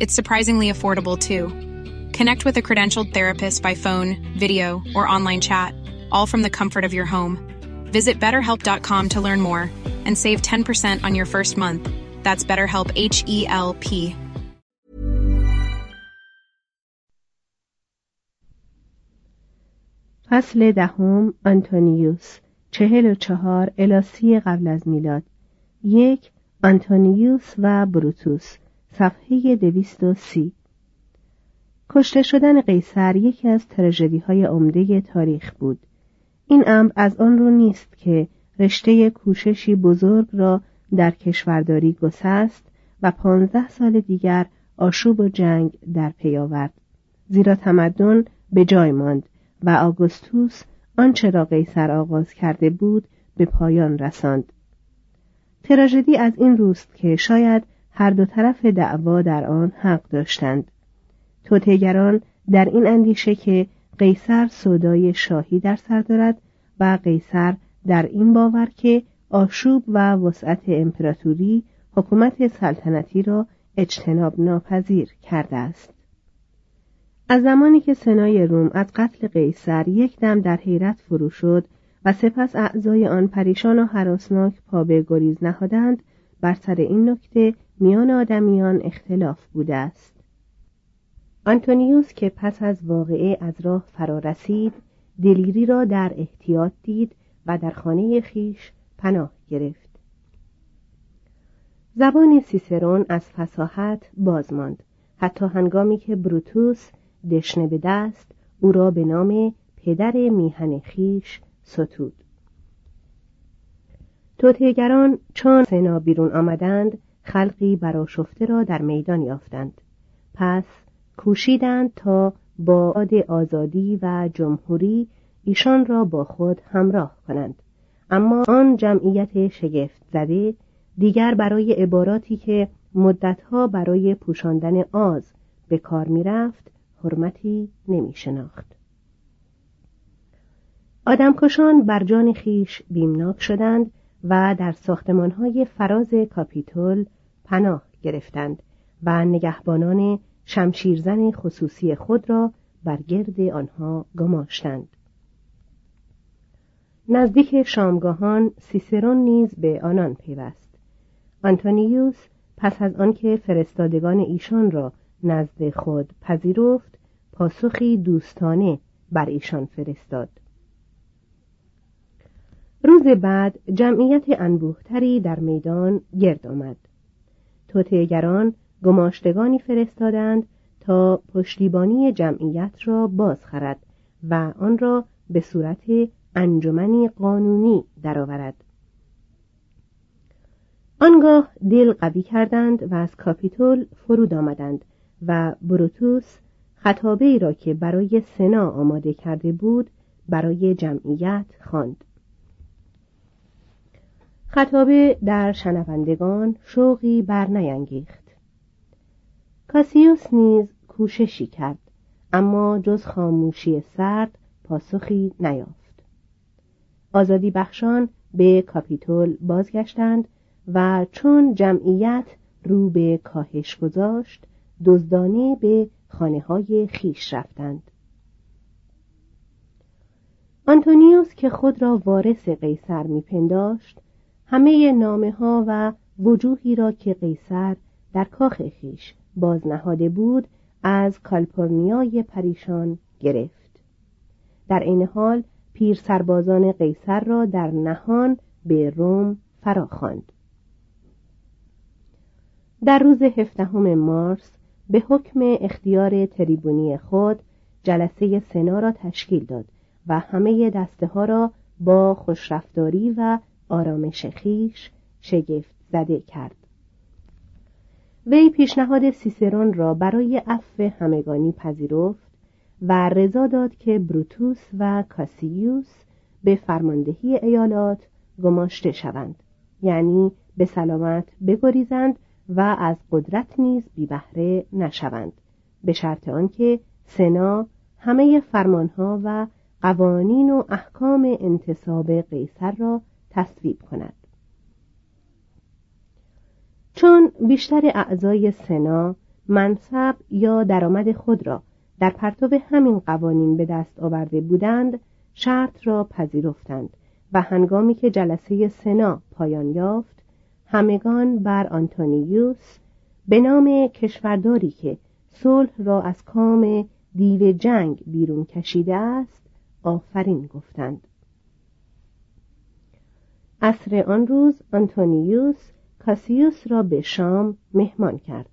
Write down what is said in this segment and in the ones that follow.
It's surprisingly affordable too. Connect with a credentialed therapist by phone, video, or online chat, all from the comfort of your home. Visit betterhelp.com to learn more and save 10% on your first month. That's BetterHelp H E L P. فصل دهم آنتونیوس چهل و چهار الاسی قبل از میلاد یک آنتونیوس و بروتوس صفحه دویست و سی. کشته شدن قیصر یکی از تراژدی های عمده تاریخ بود. این امر از آن رو نیست که رشته کوششی بزرگ را در کشورداری گسست و پانزده سال دیگر آشوب و جنگ در پی آورد. زیرا تمدن به جای ماند و آگوستوس آنچه را قیصر آغاز کرده بود به پایان رساند. تراژدی از این روست که شاید هر دو طرف دعوا در آن حق داشتند. توتگران در این اندیشه که قیصر صدای شاهی در سر دارد و قیصر در این باور که آشوب و وسعت امپراتوری حکومت سلطنتی را اجتناب ناپذیر کرده است. از زمانی که سنای روم از قتل قیصر یک دم در حیرت فرو شد و سپس اعضای آن پریشان و حراسناک پا به گریز نهادند بر سر این نکته میان آدمیان اختلاف بوده است. آنتونیوس که پس از واقعه از راه فرا رسید دلیری را در احتیاط دید و در خانه خیش پناه گرفت. زبان سیسرون از فساحت باز ماند حتی هنگامی که بروتوس دشنه به دست او را به نام پدر میهن خیش ستود. توتیگران چون سنا بیرون آمدند خلقی براشفته را در میدان یافتند. پس کوشیدند تا با عاد آزادی و جمهوری ایشان را با خود همراه کنند. اما آن جمعیت شگفت زده دیگر برای عباراتی که مدتها برای پوشاندن آز به کار می‌رفت حرمتی نمی شناخت آدمکشان بر جان خیش بیمناک شدند و در ساختمانهای فراز کاپیتول پناه گرفتند و نگهبانان شمشیرزن خصوصی خود را بر گرد آنها گماشتند. نزدیک شامگاهان سیسرون نیز به آنان پیوست. آنتونیوس پس از آنکه فرستادگان ایشان را نزد خود پذیرفت پاسخی دوستانه بر ایشان فرستاد. روز بعد جمعیت انبوهتری در میدان گرد آمد. توتیگران گماشتگانی فرستادند تا پشتیبانی جمعیت را باز خرد و آن را به صورت انجمنی قانونی درآورد آنگاه دل قوی کردند و از کاپیتول فرود آمدند و بروتوس خطابه ای را که برای سنا آماده کرده بود برای جمعیت خواند. خطابه در شنوندگان شوقی برنیانگیخت. کاسیوس نیز کوششی کرد اما جز خاموشی سرد پاسخی نیافت. آزادی بخشان به کاپیتول بازگشتند و چون جمعیت رو به کاهش گذاشت دزدانه به خانه های خیش رفتند. آنتونیوس که خود را وارث قیصر میپنداشت همه نامه ها و وجوهی را که قیصر در کاخ خیش بازنهاده بود از کالپورنیای پریشان گرفت. در این حال پیر سربازان قیصر را در نهان به روم فراخواند. در روز هفدهم مارس به حکم اختیار تریبونی خود جلسه سنا را تشکیل داد و همه دسته ها را با خوشرفتاری و آرامش خیش شگفت زده کرد. وی پیشنهاد سیسرون را برای عفو همگانی پذیرفت و رضا داد که بروتوس و کاسیوس به فرماندهی ایالات گماشته شوند یعنی به سلامت بگریزند و از قدرت نیز بی بهره نشوند به شرط آنکه سنا همه فرمانها و قوانین و احکام انتصاب قیصر را تصویب کند. چون بیشتر اعضای سنا منصب یا درآمد خود را در پرتو همین قوانین به دست آورده بودند شرط را پذیرفتند و هنگامی که جلسه سنا پایان یافت همگان بر آنتونیوس به نام کشورداری که صلح را از کام دیو جنگ بیرون کشیده است آفرین گفتند. عصر آن روز آنتونیوس کاسیوس را به شام مهمان کرد.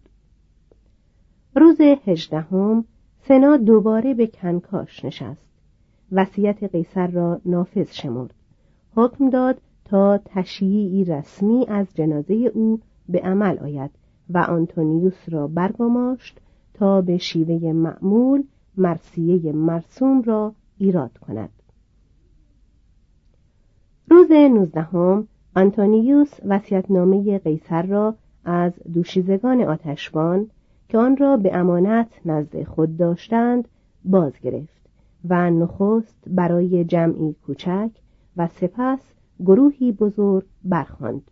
روز هجدهم سنا دوباره به کنکاش نشست. وصیت قیصر را نافذ شمرد. حکم داد تا تشییعی رسمی از جنازه او به عمل آید و آنتونیوس را برگماشت تا به شیوه معمول مرسیه مرسوم را ایراد کند. روز نوزدهم آنتونیوس وصیتنامه قیصر را از دوشیزگان آتشبان که آن را به امانت نزد خود داشتند باز گرفت و نخست برای جمعی کوچک و سپس گروهی بزرگ برخواند.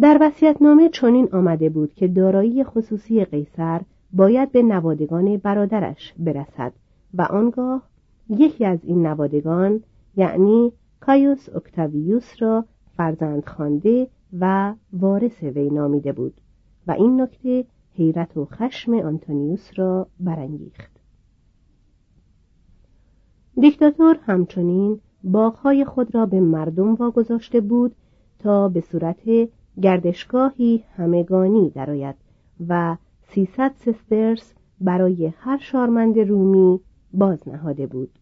در وصیتنامه چنین آمده بود که دارایی خصوصی قیصر باید به نوادگان برادرش برسد و آنگاه یکی از این نوادگان یعنی کایوس اکتاویوس را فرزند خانده و وارث وی نامیده بود و این نکته حیرت و خشم آنتونیوس را برانگیخت. دیکتاتور همچنین باغهای خود را به مردم واگذاشته بود تا به صورت گردشگاهی همگانی درآید و سیصد سسترس برای هر شارمند رومی باز نهاده بود.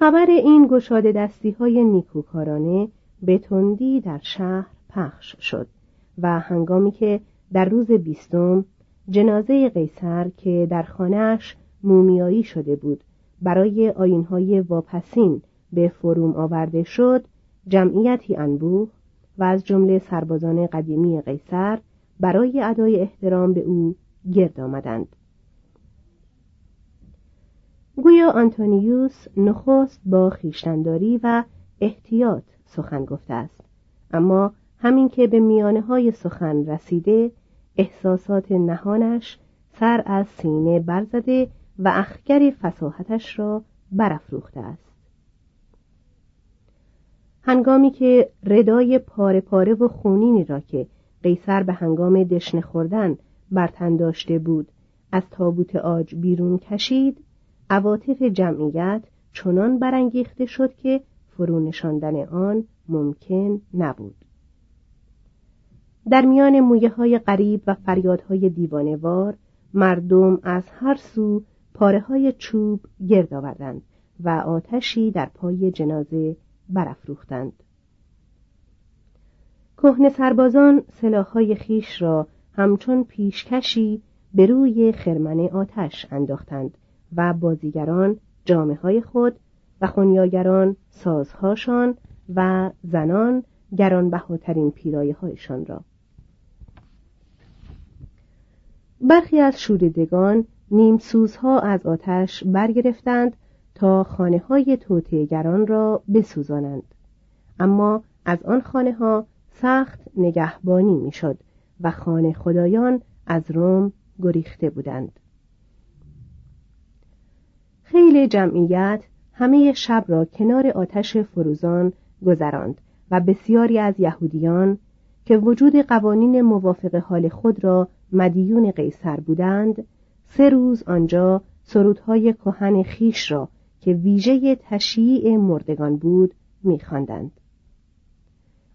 خبر این گشاده دستی های نیکوکارانه به تندی در شهر پخش شد و هنگامی که در روز بیستم جنازه قیصر که در خانهاش مومیایی شده بود برای آینهای واپسین به فروم آورده شد جمعیتی انبوه و از جمله سربازان قدیمی قیصر برای ادای احترام به او گرد آمدند. گویا آنتونیوس نخست با خیشتنداری و احتیاط سخن گفته است. اما همین که به میانه های سخن رسیده احساسات نهانش سر از سینه برزده و اخگر فساحتش را برافروخته است. هنگامی که ردای پاره پاره و خونینی را که قیصر به هنگام دشنه خوردن برتن داشته بود از تابوت آج بیرون کشید عواطف جمعیت چنان برانگیخته شد که فرو نشاندن آن ممکن نبود در میان مویه های قریب و فریادهای دیوانوار مردم از هر سو پاره های چوب گرد آوردند و آتشی در پای جنازه برافروختند. کهنه سربازان سلاحهای خیش را همچون پیشکشی به روی خرمن آتش انداختند و بازیگران جامعه های خود و خونیاگران سازهاشان و زنان گرانبهاترین پیرایه هایشان را. برخی از شوریدگان نیمسوزها از آتش برگرفتند تا خانه های توتیگران را بسوزانند. اما از آن خانه ها سخت نگهبانی می‌شد و خانه خدایان از روم گریخته بودند. خیلی جمعیت همه شب را کنار آتش فروزان گذراند و بسیاری از یهودیان که وجود قوانین موافق حال خود را مدیون قیصر بودند سه روز آنجا سرودهای کهن خیش را که ویژه تشییع مردگان بود میخواندند.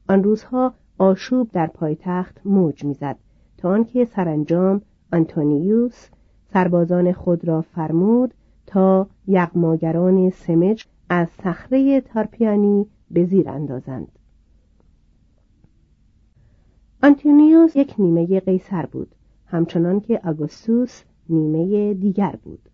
آن روزها آشوب در پایتخت موج می‌زد تا آنکه سرانجام آنتونیوس سربازان خود را فرمود تا یغماگران سمج از صخره تارپیانی به زیر اندازند. آنتونیوس یک نیمه قیصر بود همچنان که آگوستوس نیمه دیگر بود.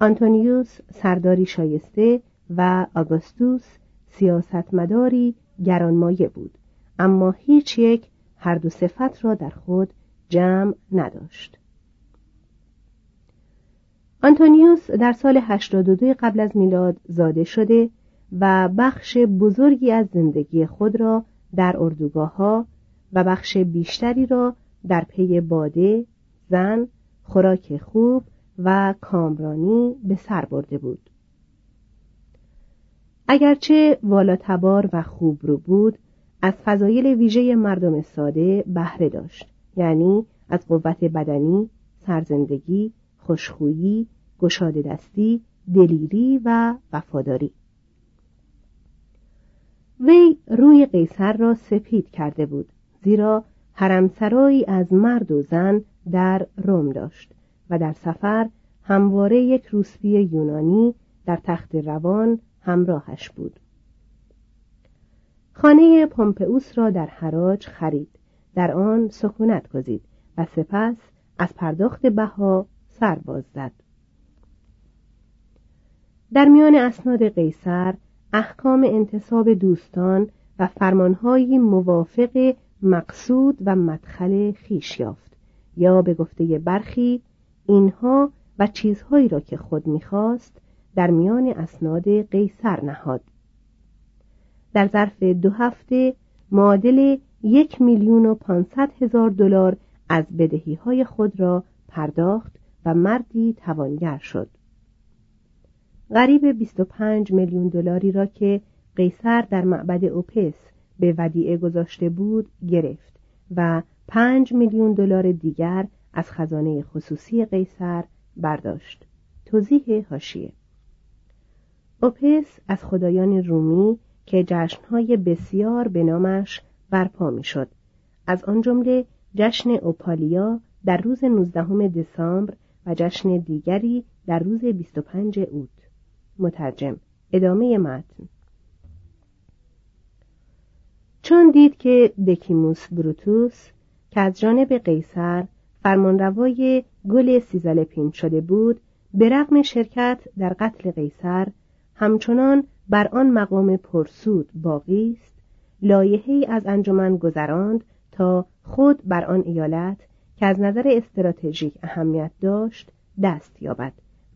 آنتونیوس سرداری شایسته و آگوستوس سیاستمداری گرانمایه بود اما هیچ یک هر دو صفت را در خود جمع نداشت. آنتونیوس در هشتاد 82 قبل از میلاد زاده شده و بخش بزرگی از زندگی خود را در اردوگاه ها و بخش بیشتری را در پی باده، زن، خوراک خوب و کامرانی به سر برده بود. اگرچه والا تبار و خوب رو بود، از فضایل ویژه مردم ساده بهره داشت یعنی از قوت بدنی، سرزندگی، خوشخویی، گشاده دستی، دلیری و وفاداری. وی روی قیصر را سپید کرده بود زیرا حرمسرایی از مرد و زن در روم داشت و در سفر همواره یک روسبی یونانی در تخت روان همراهش بود خانه پومپئوس را در حراج خرید در آن سکونت گزید و سپس از پرداخت بها سر باز زد. در میان اسناد قیصر احکام انتصاب دوستان و فرمانهایی موافق مقصود و مدخل خیش یافت. یا به گفته برخی اینها و چیزهایی را که خود می‌خواست در میان اسناد قیصر نهاد. در ظرف دو هفته معادل یک میلیون و پانصد هزار دلار از بدهی های خود را پرداخت و مردی توانگر شد. غریب 25 میلیون دلاری را که قیصر در معبد اوپس به ودیعه گذاشته بود گرفت و پنج میلیون دلار دیگر از خزانه خصوصی قیصر برداشت. توضیح هاشیه اوپس از خدایان رومی که جشنهای بسیار به نامش برپا می‌شد. از آن جمله جشن اوپالیا در روز 19 دسامبر جشن دیگری در روز 25 اوت. مترجم ادامه متن. چون دید که دکیموس بروتوس که از جانب قیصر فرمانروای گل سیزالپین شده بود به رغم شرکت در قتل قیصر همچنان بر آن مقام پرسود باقی است لایحه‌ای از انجمن گذراند تا خود بر آن ایالت که از نظر استراتژیک اهمیت داشت دست یابد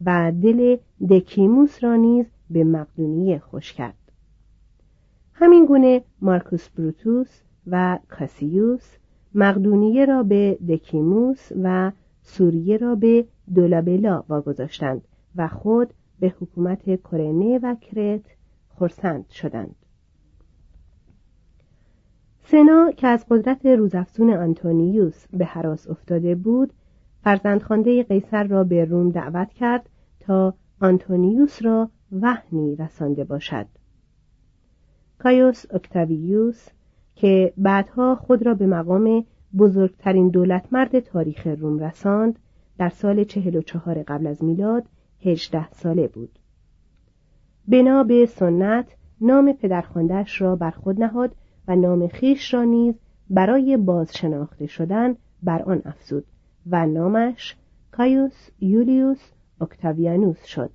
و دل دکیموس را نیز به مقدونیه خوش کرد. همین گونه مارکوس بروتوس و کاسیوس مقدونیه را به دکیموس و سوریه را به دولابلا واگذاشتند و خود به حکومت کرنه و کرت خرسند شدند. سنا که از قدرت روزافزون آنتونیوس به حراس افتاده بود فرزندخوانده قیصر را به روم دعوت کرد تا آنتونیوس را وحنی رسانده باشد. کایوس اکتاویوس که بعدها خود را به مقام بزرگترین دولتمرد تاریخ روم رساند در سال چهل و چهار قبل از میلاد هجده ساله بود. بنا به سنت نام پدرخواندهاش را بر خود نهاد و نام خیش را نیز برای بازشناخته شدن بر آن افزود و نامش کایوس یولیوس اکتاویانوس شد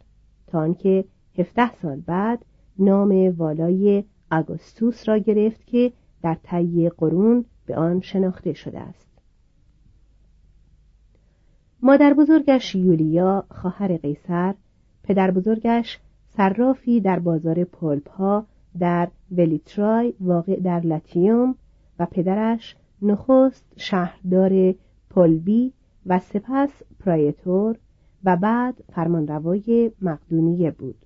تا آنکه هفده سال بعد نام والای آگوستوس را گرفت که در طی قرون به آن شناخته شده است. مادر بزرگش یولیا خواهر قیصر پدر بزرگش صرافی در بازار پولپا در ولیترای واقع در لاتیوم و پدرش نخست شهردار پولبی و سپس پرایتور و بعد فرمانروای مقدونیه بود.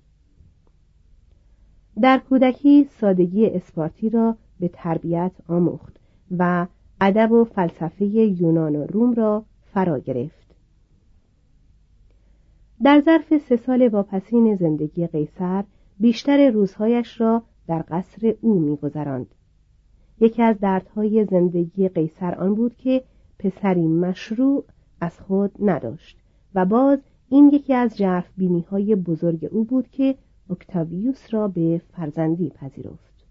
در کودکی سادگی اسپارتی را به تربیت آموخت و ادب و فلسفه یونان و روم را فرا گرفت. در ظرف سه سال واپسین زندگی قیصر بیشتر روزهایش را در قصر او میگذراند. یکی از دردهای زندگی قیصر آن بود که پسری مشروع از خود نداشت و باز این یکی از جرف بینی های بزرگ او بود که اکتاویوس را به فرزندی پذیرفت.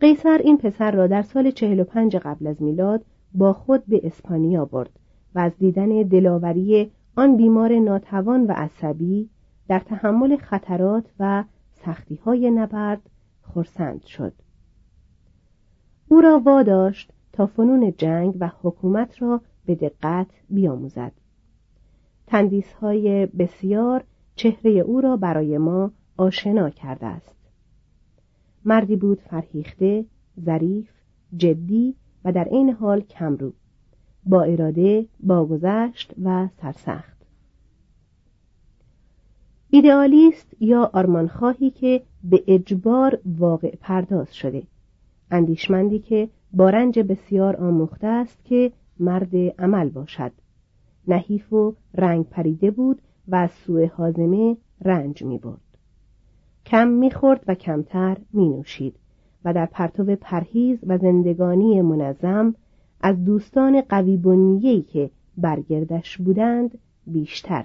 قیصر این پسر را در سال 45 قبل از میلاد با خود به اسپانیا برد و از دیدن دلاوری آن بیمار ناتوان و عصبی در تحمل خطرات و سختی های نبرد خرسند شد. او را واداشت تا فنون جنگ و حکومت را به دقت بیاموزد. تندیس های بسیار چهره او را برای ما آشنا کرده است. مردی بود فرهیخته ظریف جدی و در عین حال کمرو. با اراده با گذشت و سرسخت. ایدئالیست یا آرمانخواهی که به اجبار واقع پرداز شده اندیشمندی که با رنج بسیار آموخته است که مرد عمل باشد نحیف و رنگ پریده بود و از سوء حازمه رنج می برد. کم می خورد و کمتر می نوشید و در پرتو پرهیز و زندگانی منظم از دوستان قوی بنیهی که برگردش بودند بیشتر.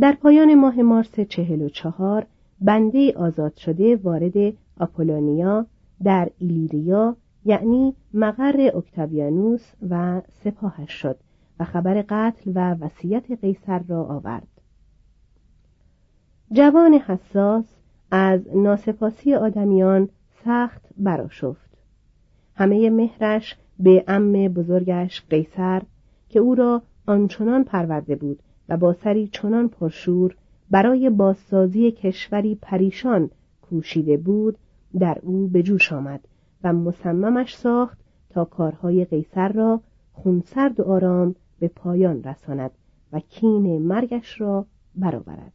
در پایان ماه مارس چهل و چهار بنده آزاد شده وارد آپولونیا در ایلیریا یعنی مقر اکتاویانوس و سپاهش شد و خبر قتل و وصیت قیصر را آورد. جوان حساس از ناسپاسی آدمیان سخت براشفت همه مهرش به ام بزرگش قیصر که او را آنچنان پرورده بود و با سری چنان پرشور برای بازسازی کشوری پریشان کوشیده بود در او به جوش آمد و مصممش ساخت تا کارهای قیصر را خونسرد و آرام به پایان رساند و کین مرگش را برآورد.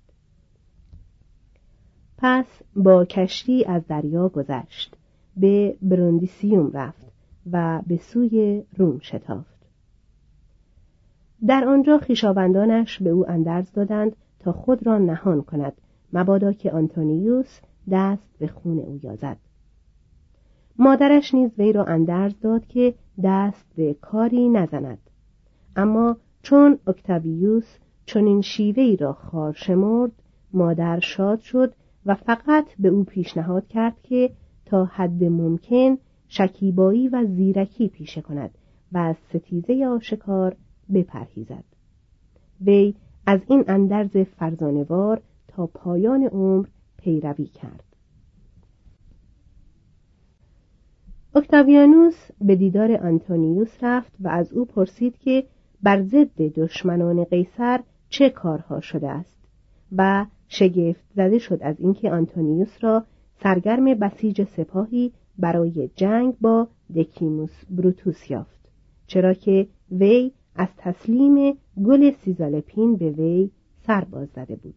پس با کشتی از دریا گذشت به بروندیسیوم رفت و به سوی روم شتافت. در آنجا خیشاوندانش به او اندرز دادند تا خود را نهان کند مبادا که آنتونیوس دست به خون او یازد. مادرش نیز وی را اندرز داد که دست به کاری نزند. اما چون اکتاویوس چنین شیوهای را خار شمرد مادر شاد شد و فقط به او پیشنهاد کرد که تا حد ممکن شکیبایی و زیرکی پیشه کند و از ستیزه آشکار بپرهیزد. وی از این اندرز فرزانوار تا پایان عمر پیروی کرد. اکتاویانوس به دیدار آنتونیوس رفت و از او پرسید که بر ضد دشمنان قیصر چه کارها شده است و شگفت زده شد از اینکه آنتونیوس را سرگرم بسیج سپاهی برای جنگ با دکیموس بروتوس یافت چرا که وی از تسلیم گل سیزالپین به وی سر باز زده بود.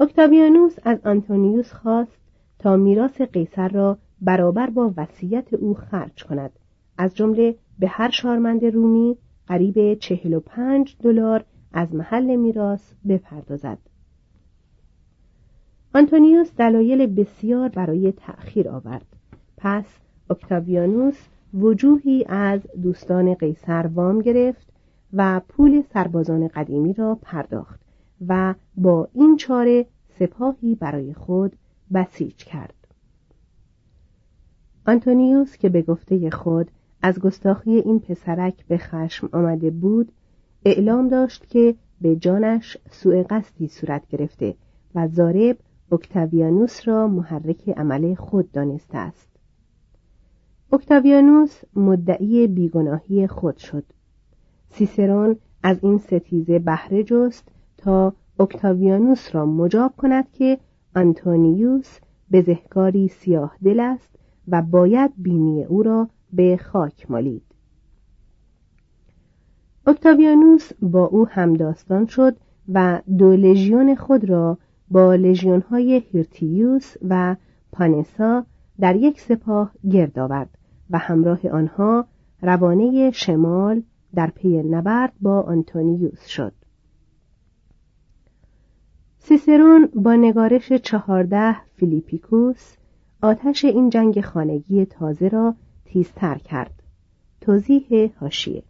اکتاویانوس از آنتونیوس خواست تا میراث قیصر را برابر با وصیت او خرج کند. از جمله به هر شارمند رومی قریب چهل و پنج دلار از محل میراث بپردازد. آنتونیوس دلایل بسیار برای تأخیر آورد. پس اکتاویانوس وجوهی از دوستان قیصر وام گرفت و پول سربازان قدیمی را پرداخت و با این چاره سپاهی برای خود بسیج کرد. آنتونیوس که به گفته خود از گستاخی این پسرک به خشم آمده بود اعلام داشت که به جانش سوء قصدی صورت گرفته و زارب اکتاویانوس را محرک عمل خود دانسته است. اکتاویانوس مدعی بیگناهی خود شد. سیسرون از این ستیزه بهره جست تا اکتاویانوس را مجاب کند که آنتونیوس بزهکاری سیاه دل است و باید بینی او را به خاک مالید. اکتاویانوس با او همداستان شد و دو لژیون خود را با لژیون های هیرتیوس و پانسا در یک سپاه گرد آورد. و همراه آنها روانه شمال در پی نبرد با آنتونیوس شد. سیسرون با نگارش چهارده فیلیپیکوس آتش این جنگ خانگی تازه را تیزتر کرد. توضیح حاشیه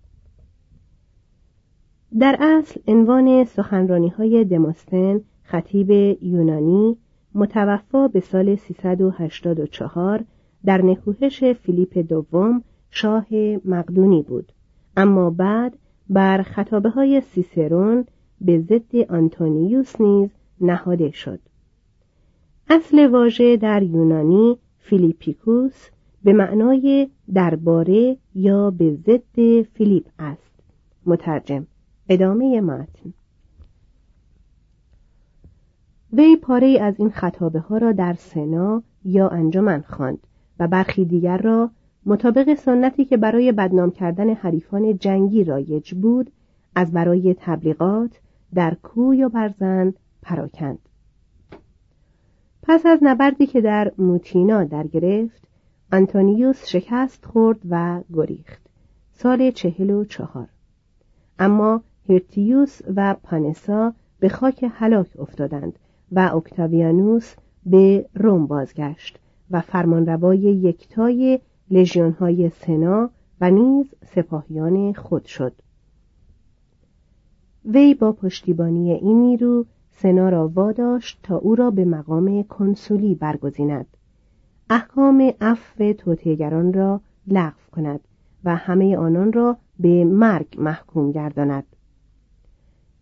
در اصل عنوان سخنرانی های دموستن خطیب یونانی متوفا به سال 384 در نکوهش فیلیپ دوم شاه مقدونی بود. اما بعد بر خطابه های سیسرون به ضد آنتونیوس نیز نهاده شد. اصل واژه در یونانی فیلیپیکوس به معنای درباره یا به ضد فیلیپ است. مترجم ادامه متن. وی پاره از این خطابه ها را در سنا یا انجمن خواند. و برخی دیگر را مطابق سنتی که برای بدنام کردن حریفان جنگی رایج بود از برای تبلیغات در کو یا برزن پراکند. پس از نبردی که در موتینا در گرفت آنتونیوس شکست خورد و گریخت. سال چهل و چهار. اما هرتیوس و پانسا به خاک هلاک افتادند و اکتاویانوس به روم بازگشت. و فرمانروای یکتای لژیونهای سنا و نیز سپاهیان خود شد. وی با پشتیبانی این نیرو سنا را واداشت تا او را به مقام کنسولی برگزیند. احکام عفو توتیگران را لغو کند و همه آنان را به مرگ محکوم گرداند.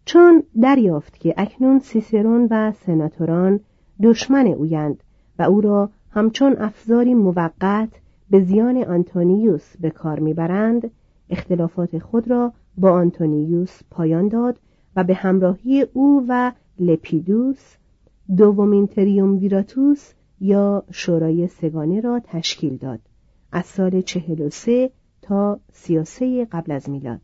چون دریافت که اکنون سیسرون و سناتوران دشمن اویند و او را همچون افزاری موقت به زیان آنتونیوس به کار می‌برند اختلافات خود را با آنتونیوس پایان داد و به همراهی او و لپیدوس دومین تریوم ویراتوس یا شورای سگانه را تشکیل داد از سال چهل و سه تا 33 قبل از میلاد.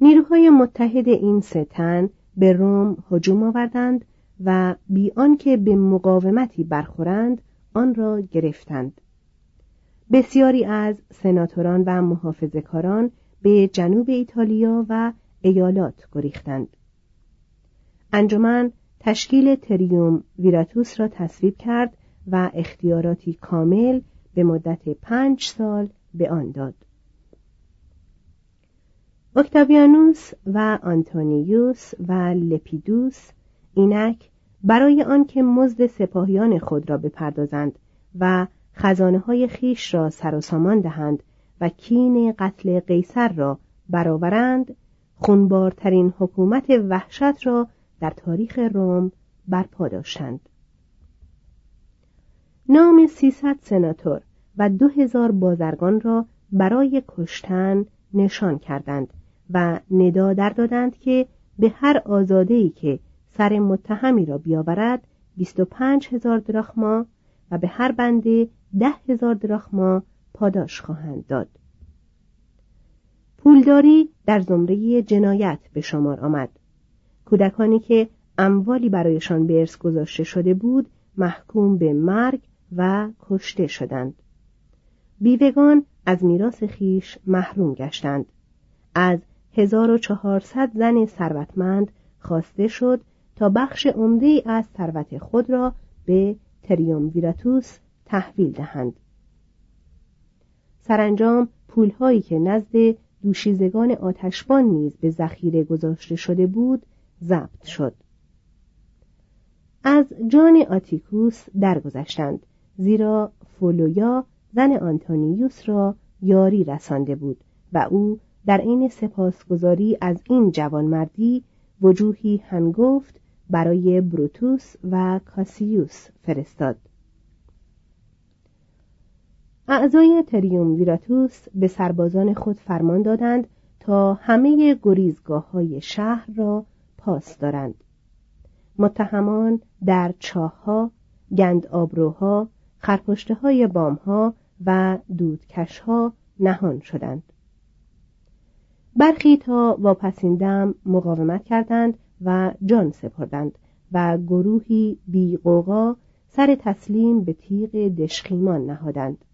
نیروهای متحد این سه تن به روم هجوم آوردند و بی آنکه به مقاومتی برخورند آن را گرفتند. بسیاری از سناتوران و محافظهکاران به جنوب ایتالیا و ایالات گریختند. انجمن تشکیل تریوم ویراتوس را تصویب کرد و اختیاراتی کامل به مدت پنج سال به آن داد. اکتاویانوس و آنتونیوس و لپیدوس اینک برای آنکه مزد سپاهیان خود را بپردازند و خزانه های خیش را سر و سامان دهند و کین قتل قیصر را برآورند خونبارترین حکومت وحشت را در تاریخ روم برپا داشتند. نام سیصد سناتور و دو هزار بازرگان را برای کشتن نشان کردند و ندا در دادند که به هر آزادهی که سر متهمی را بیاورد بیست و پنج هزار دراخما و به هر بنده ده هزار دراخما پاداش خواهند داد. پولداری در زمره جنایت به شمار آمد. کودکانی که اموالی برایشان به ارث گذاشته شده بود محکوم به مرگ و کشته شدند. بیوگان از میراث خیش محروم گشتند. از 1400 زن ثروتمند خواسته شد تا بخش عمده از ثروت خود را به ویراتوس تحویل دهند. سرانجام پولهایی که نزد دوشیزگان آتشبان نیز به ذخیره گذاشته شده بود ضبط شد. از جان آتیکوس درگذشتند زیرا فولویا زن آنتونیوس را یاری رسانده بود و او در عین سپاسگزاری از این جوانمردی وجوهی هنگفت برای بروتوس و کاسیوس فرستاد. اعضای تریوم ویراتوس به سربازان خود فرمان دادند تا همه گریزگاه های شهر را پاس دارند. متهمان در چاهها گند آبروها خرپشته های بامها و دودکشها نهان شدند. برخی تا واپسین مقاومت کردند و جان سپردند و گروهی بیقوقا سر تسلیم به تیغ دشخیمان نهادند.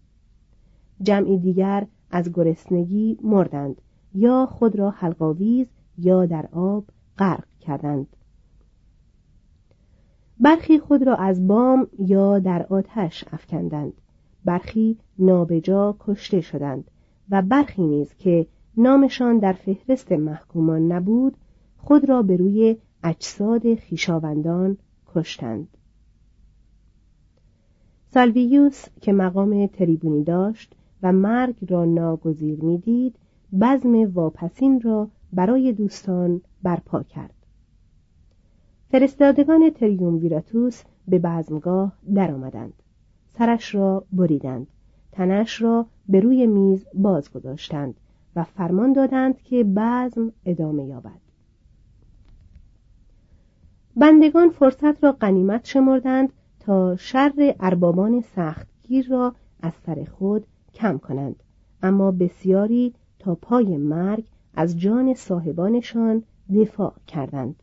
جمعی دیگر از گرسنگی مردند یا خود را حلقاویز یا در آب غرق کردند. برخی خود را از بام یا در آتش افکندند. برخی نابجا کشته شدند و برخی نیز که نامشان در فهرست محکومان نبود خود را به روی اجساد خیشاوندان کشتند. سالویوس که مقام تریبونی داشت و مرگ را ناگزیر می‌دید بزم واپسین را برای دوستان برپا کرد. فرستادگان ویراتوس به بزمگاه درآمدند. سرش را بریدند. تنش را به روی میز باز گذاشتند و فرمان دادند که بزم ادامه یابد. بندگان فرصت را قنیمت شمردند تا شر اربابان سختگیر را از سر خود کم کنند. اما بسیاری تا پای مرگ از جان صاحبانشان دفاع کردند.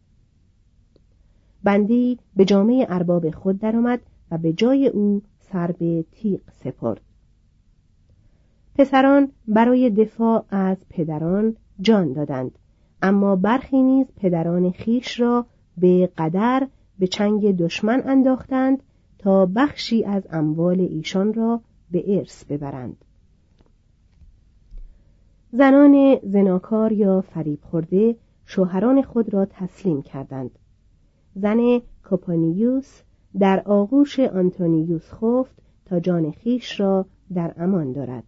بندی به جامعه ارباب خود درآمد و به جای او سر به تیغ سپرد. پسران برای دفاع از پدران جان دادند اما برخی نیز پدران خیش را به قدر به چنگ دشمن انداختند تا بخشی از اموال ایشان را به ارث ببرند. زنان زناکار یا فریب خورده شوهران خود را تسلیم کردند. زن کوپانیوس در آغوش آنتونیوس خفت تا جان خیش را در امان دارد.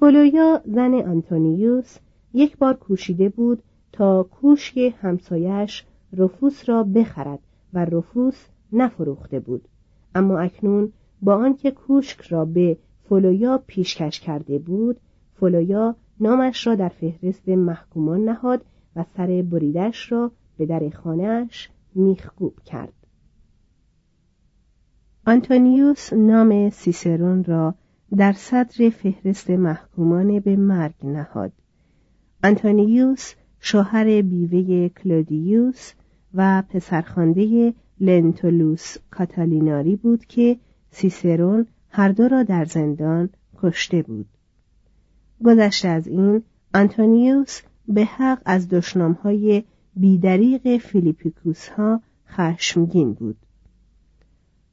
فولویا زن آنتونیوس یک بار کوشیده بود تا کوشک همسایش رفوس را بخرد و رفوس نفروخته بود. اما اکنون با آنکه کوشک را به فولویا پیشکش کرده بود فولویا نامش را در فهرست محکومان نهاد و سر بریدش را به در خانهاش میخگوب کرد. آنتونیوس نام سیسرون را در صدر فهرست محکومان به مرگ نهاد. آنتونیوس شوهر بیوه کلودیوس و پسرخوانده لنتولوس کاتالیناری بود که سیسرون هر دو را در زندان کشته بود. گذشته از این آنتونیوس به حق از دشنامهای بی‌دریغ فیلیپیکوس ها خشمگین بود.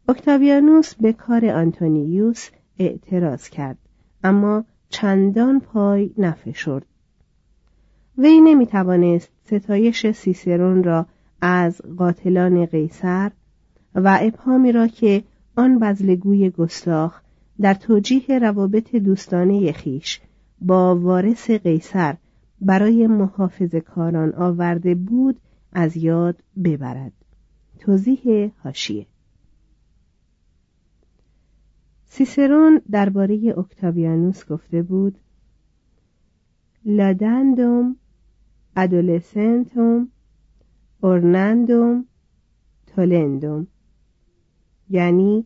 اکتاویانوس به کار آنتونیوس اعتراض کرد اما چندان پای نفشرد. وی نمی توانست ستایش سیسرون را از قاتلان قیصر و ابهامی را که آن بزلگوی گستاخ در توجیه روابط دوستانه خیش با وارث قیصر برای محافظ کاران آورده بود از یاد ببرد. توضیح هاشیه سیسرون درباره اکتاویانوس گفته بود لادندوم ادولسنتوم اورنندوم تولندوم یعنی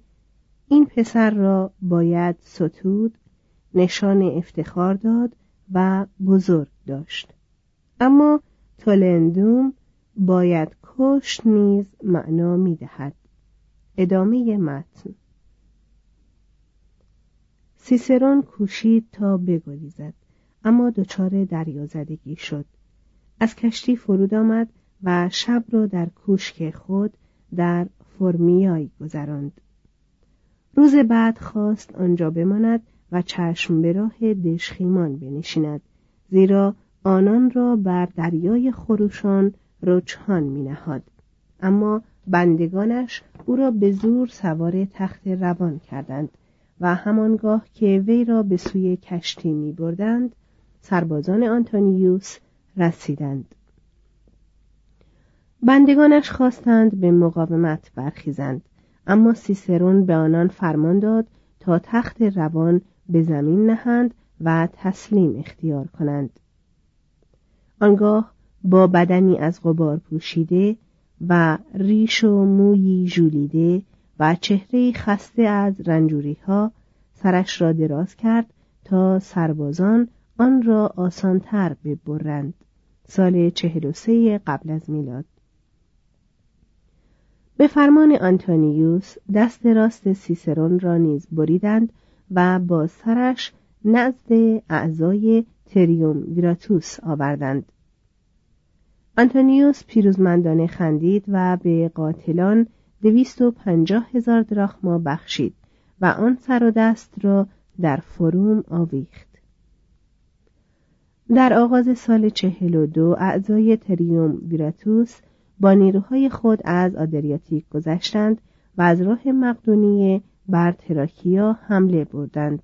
این پسر را باید ستود نشان افتخار داد و بزرگ داشت. اما تولندوم باید کشت نیز معنا می دهد ادامه متن. سیسرون کوشید تا بگریزد اما دچار دریازدگی شد. از کشتی فرود آمد و شب را در کوشک خود در فرمیای گذراند روز بعد خواست آنجا بماند و چشم به راه دشخیمان بنشیند زیرا آنان را بر دریای خروشان رجحان می نهاد. اما بندگانش او را به زور سوار تخت روان کردند و همانگاه که وی را به سوی کشتی می بردند سربازان آنتونیوس رسیدند. بندگانش خواستند به مقاومت برخیزند اما سیسرون به آنان فرمان داد تا تخت روان به زمین نهند و تسلیم اختیار کنند. آنگاه با بدنی از غبار پوشیده و ریش و مویی ژولیده و چهره خسته از رنجوری ها سرش را دراز کرد تا سربازان آن را آسانتر ببرند. سال چهل و سه قبل از میلاد. به فرمان آنتونیوس دست راست سیسرون را نیز بریدند و با سرش نزد اعضای تریوم گراتوس آوردند. آنتونیوس پیروزمندانه خندید و به قاتلان دویست و پنجاه هزار دراخما بخشید و آن سر و دست را در فروم آویخت. در آغاز سال چهل و دو اعضای تریوم ویراتوس با نیروهای خود از آدریاتیک گذشتند و از راه مقدونیه بر تراکیا حمله بردند.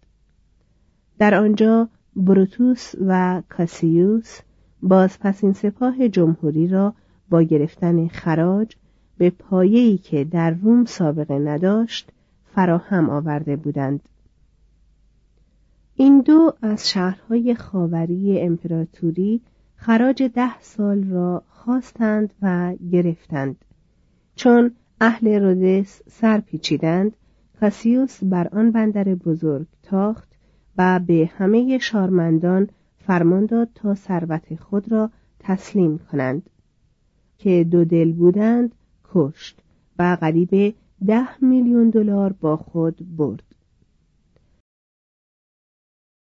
در آنجا بروتوس و کاسیوس بازپسین سپاه جمهوری را با گرفتن خراج به پایه‌ای که در روم سابقه نداشت فراهم آورده بودند. این دو از شهرهای خاوری امپراتوری خراج ده سال را خواستند و گرفتند. چون اهل رودس سر پیچیدند کاسیوس بر آن بندر بزرگ تاخت و به همه شارمندان فرمان داد تا ثروت خود را تسلیم کنند که دو دل بودند کشت و قریب ده میلیون دلار با خود برد.